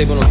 available on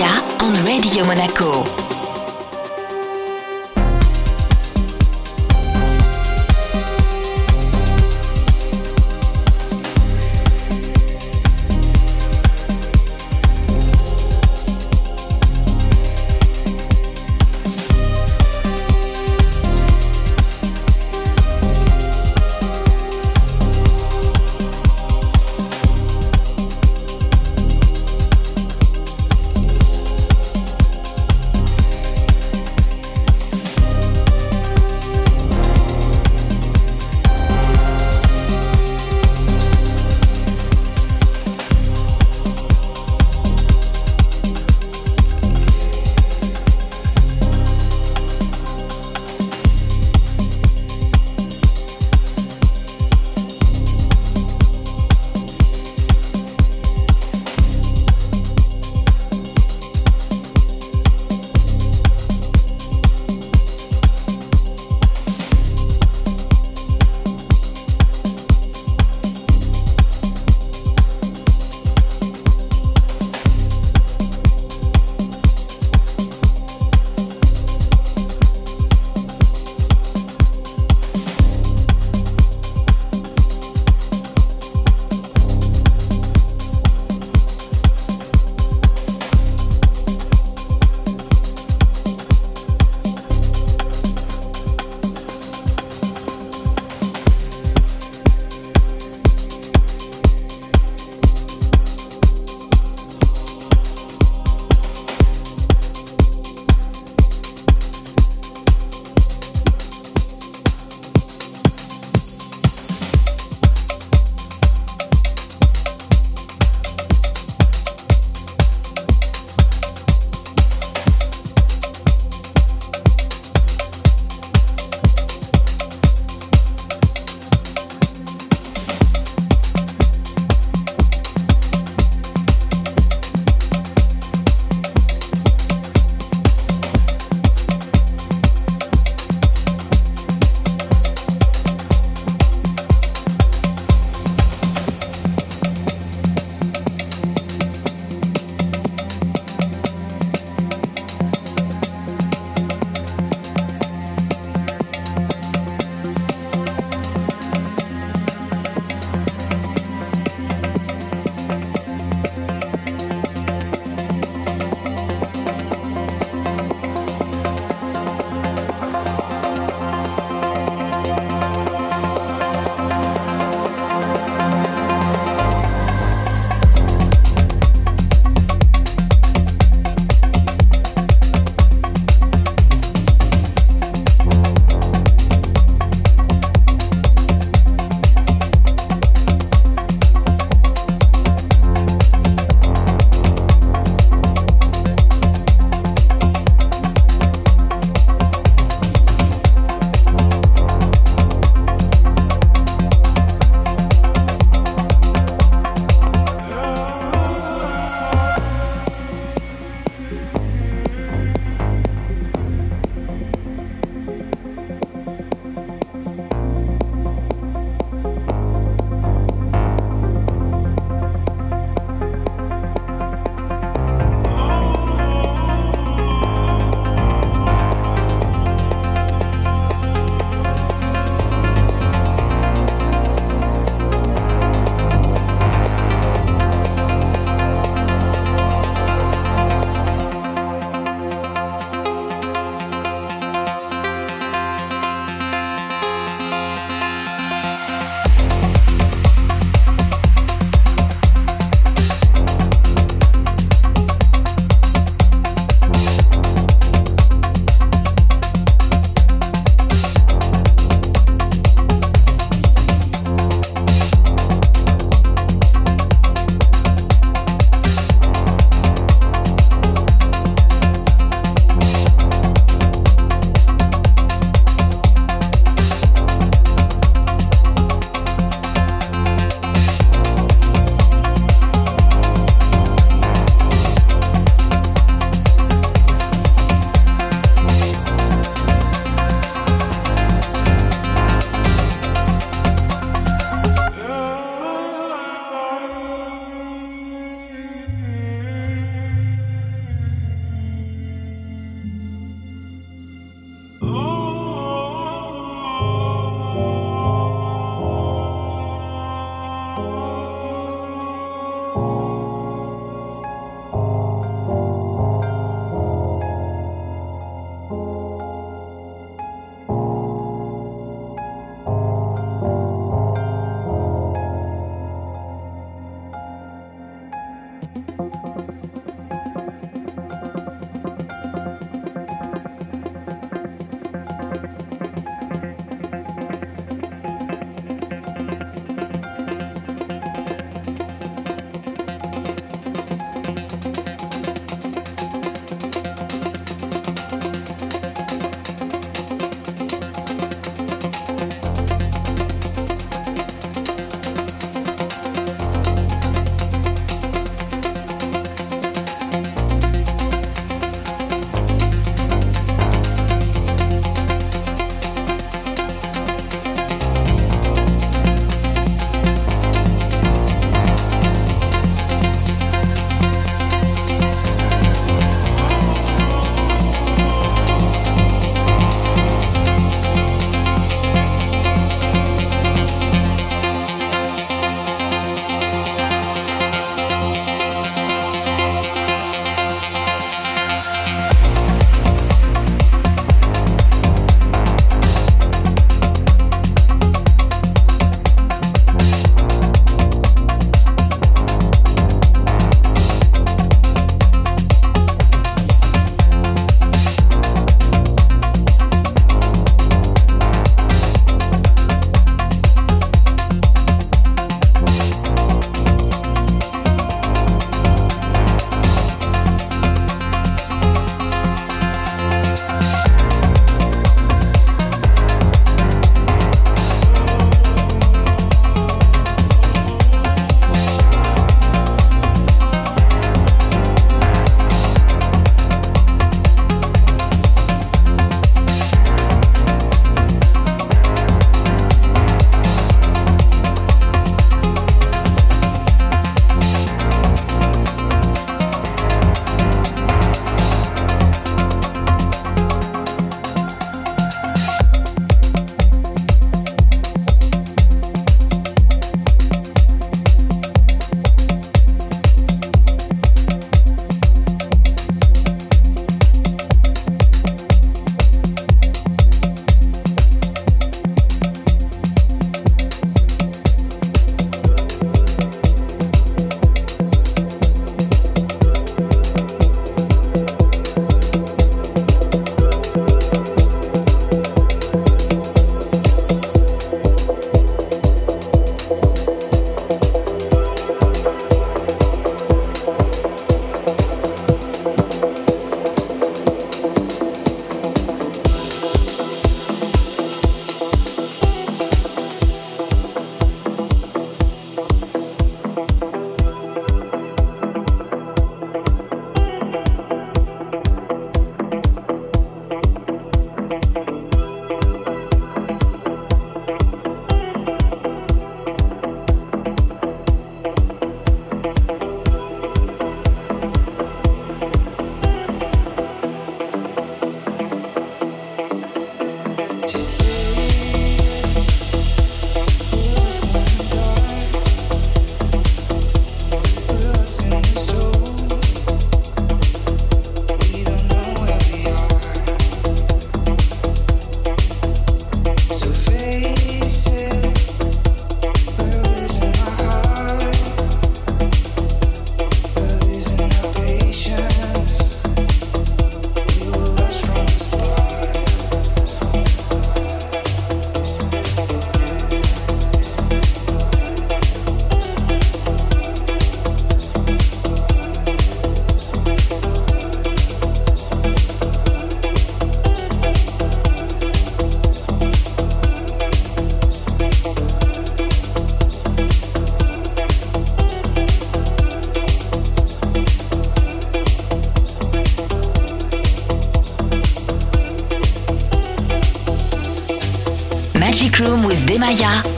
Demaya on Radio Monaco.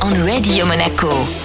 On Radio Monaco.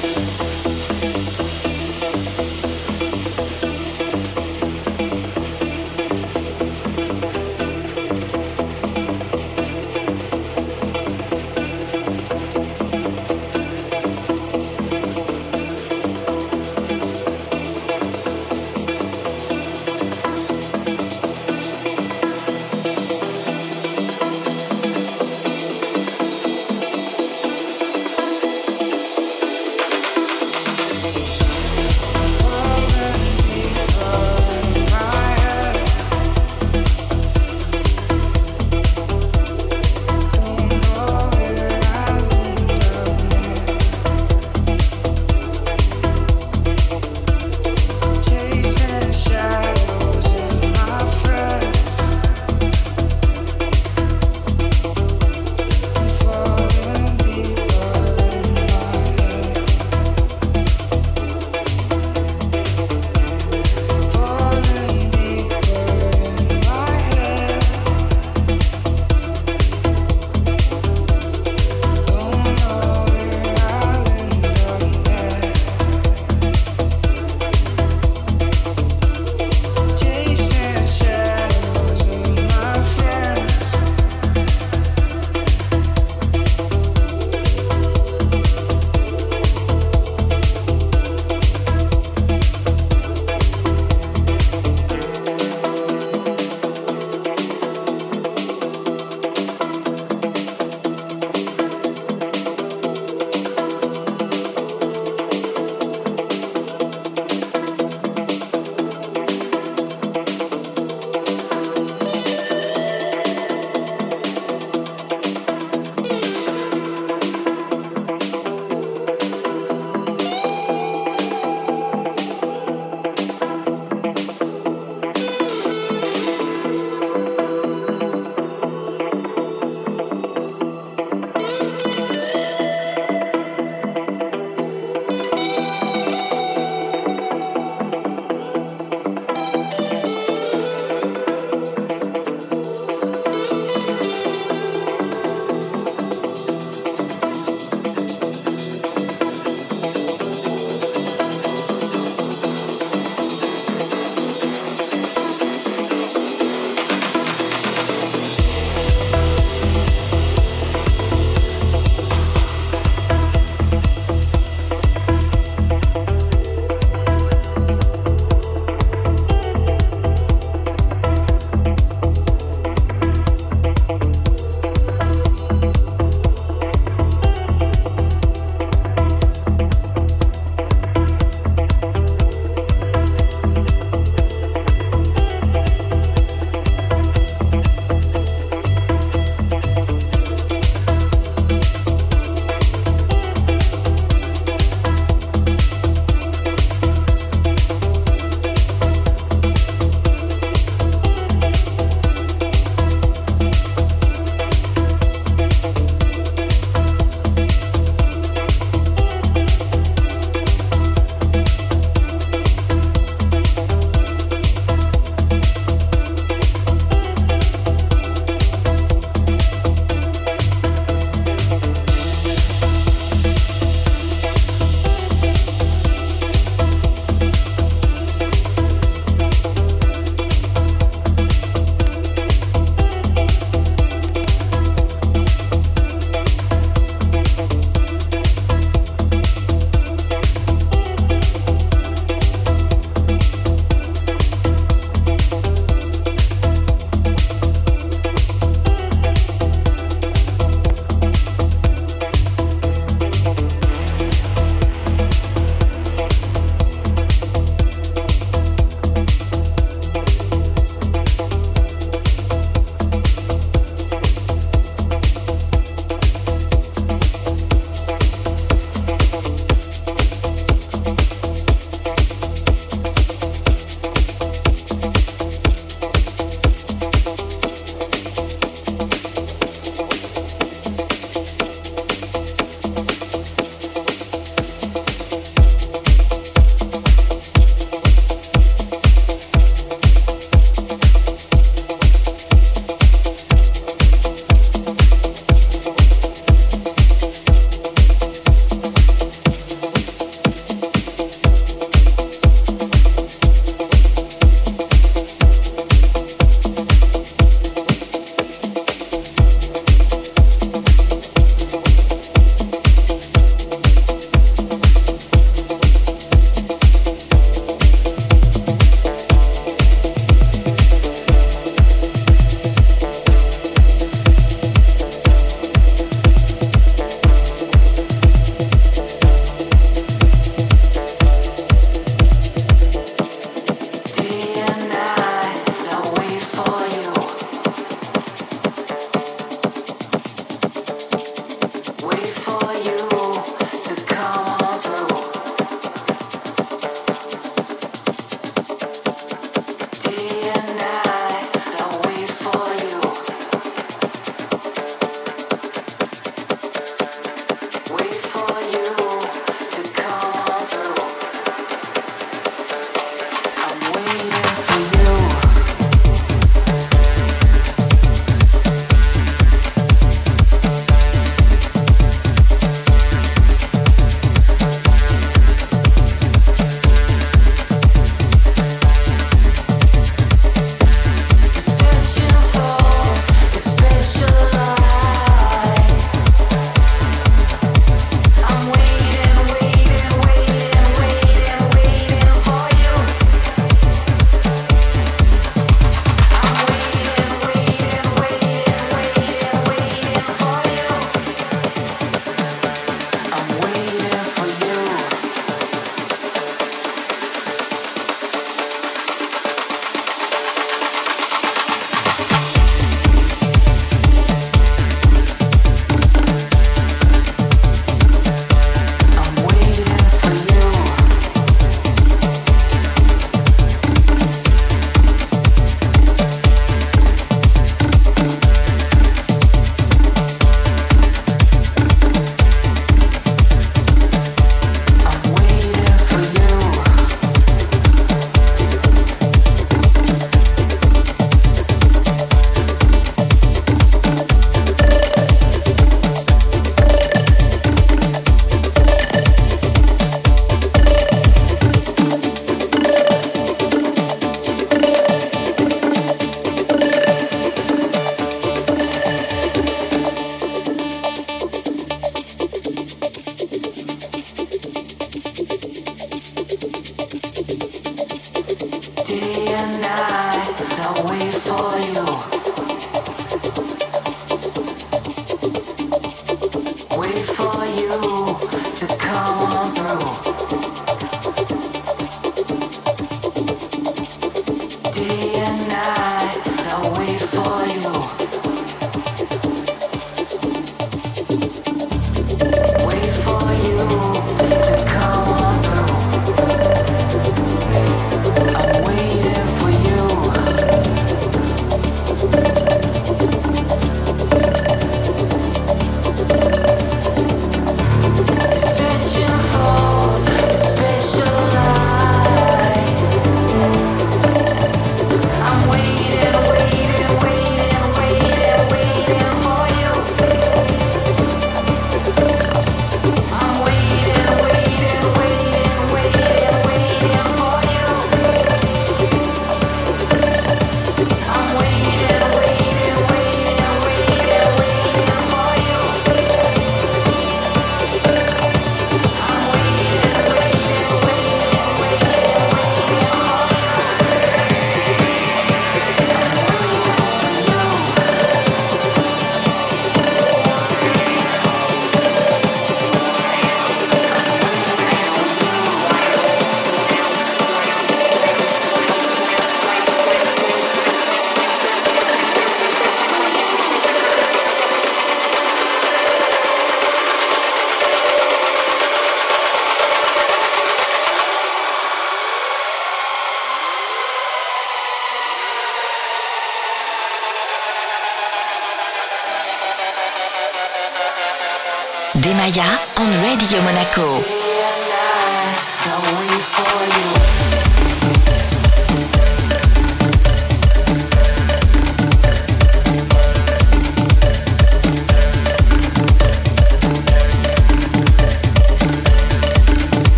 Monaco.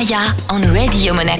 Demaya on Radio Monaco.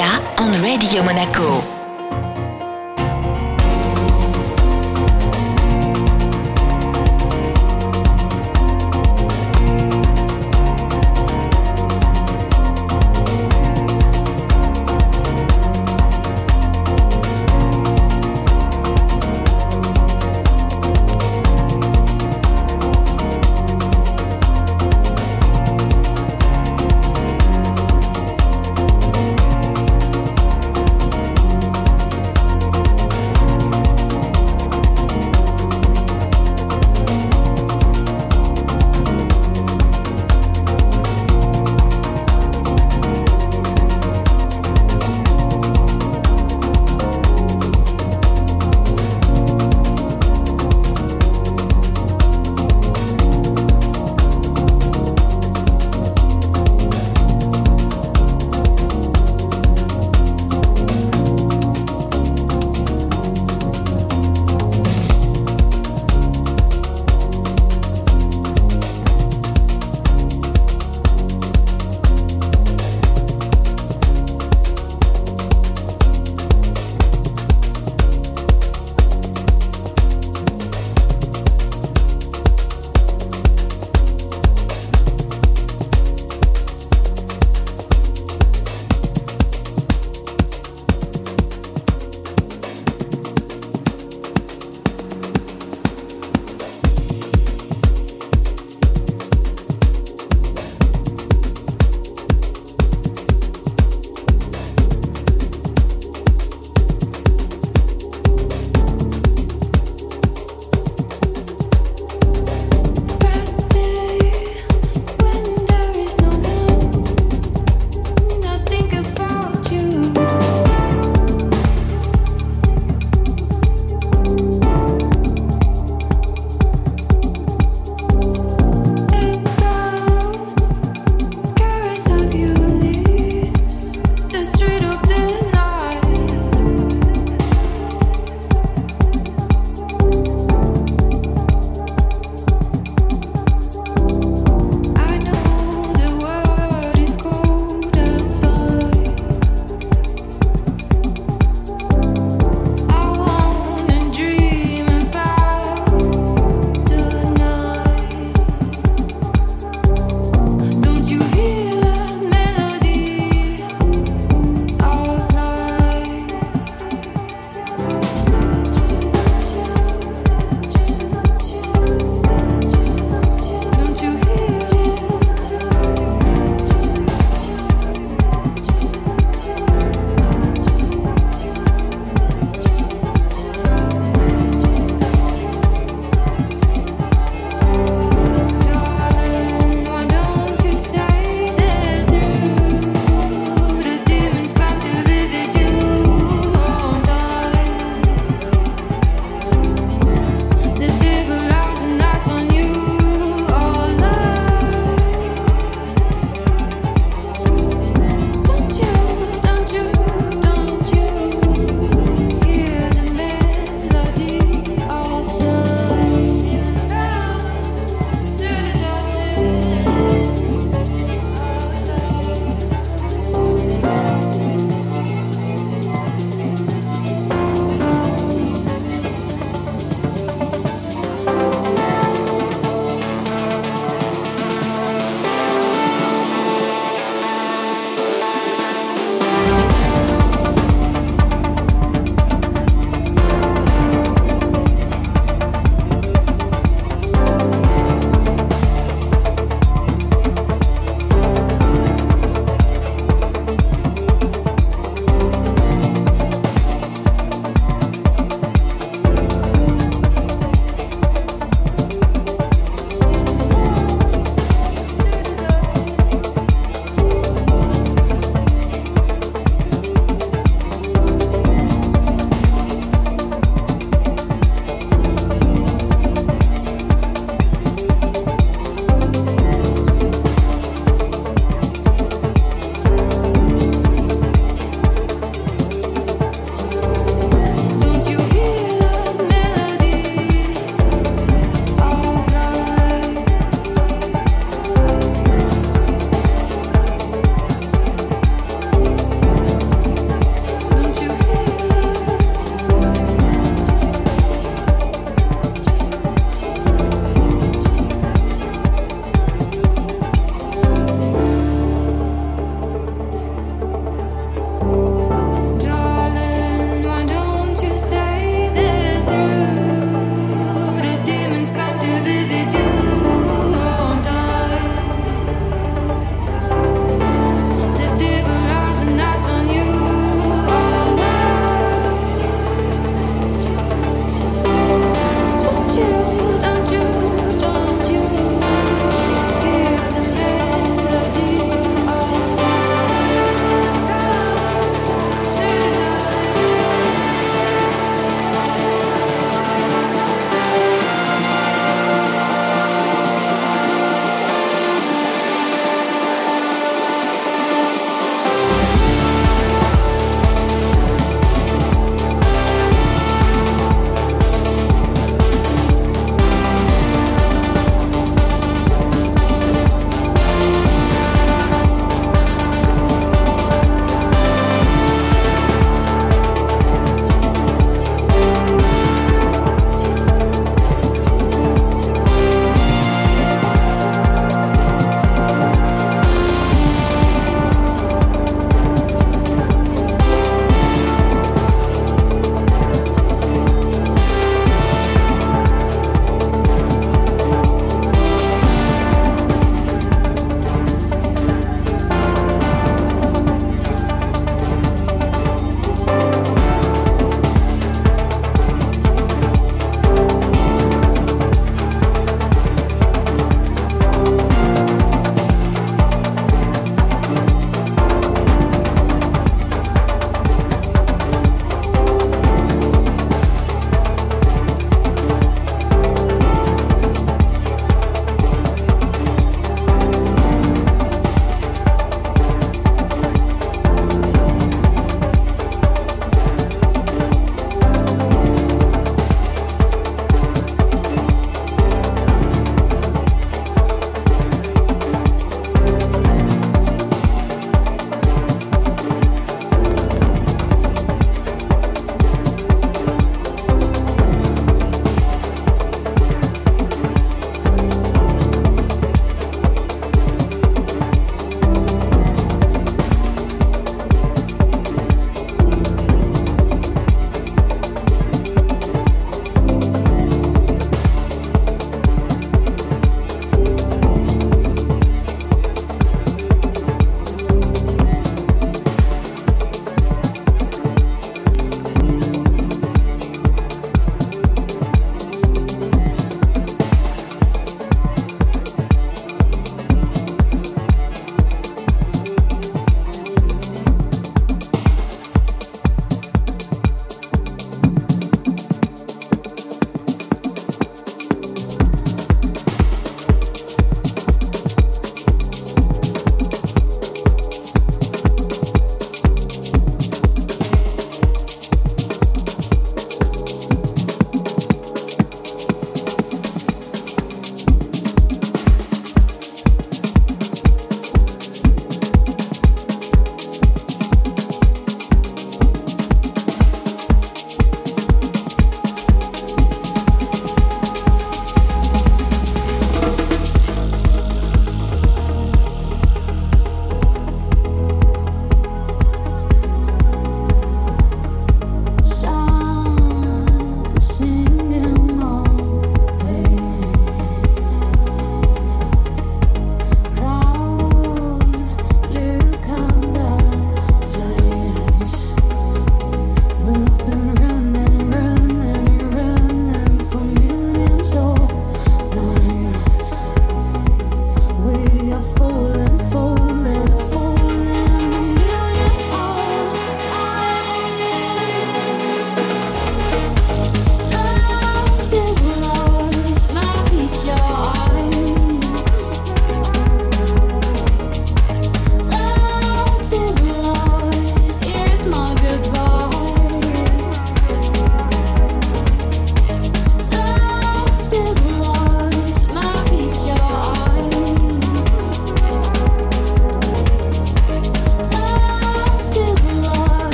On Radio Monaco.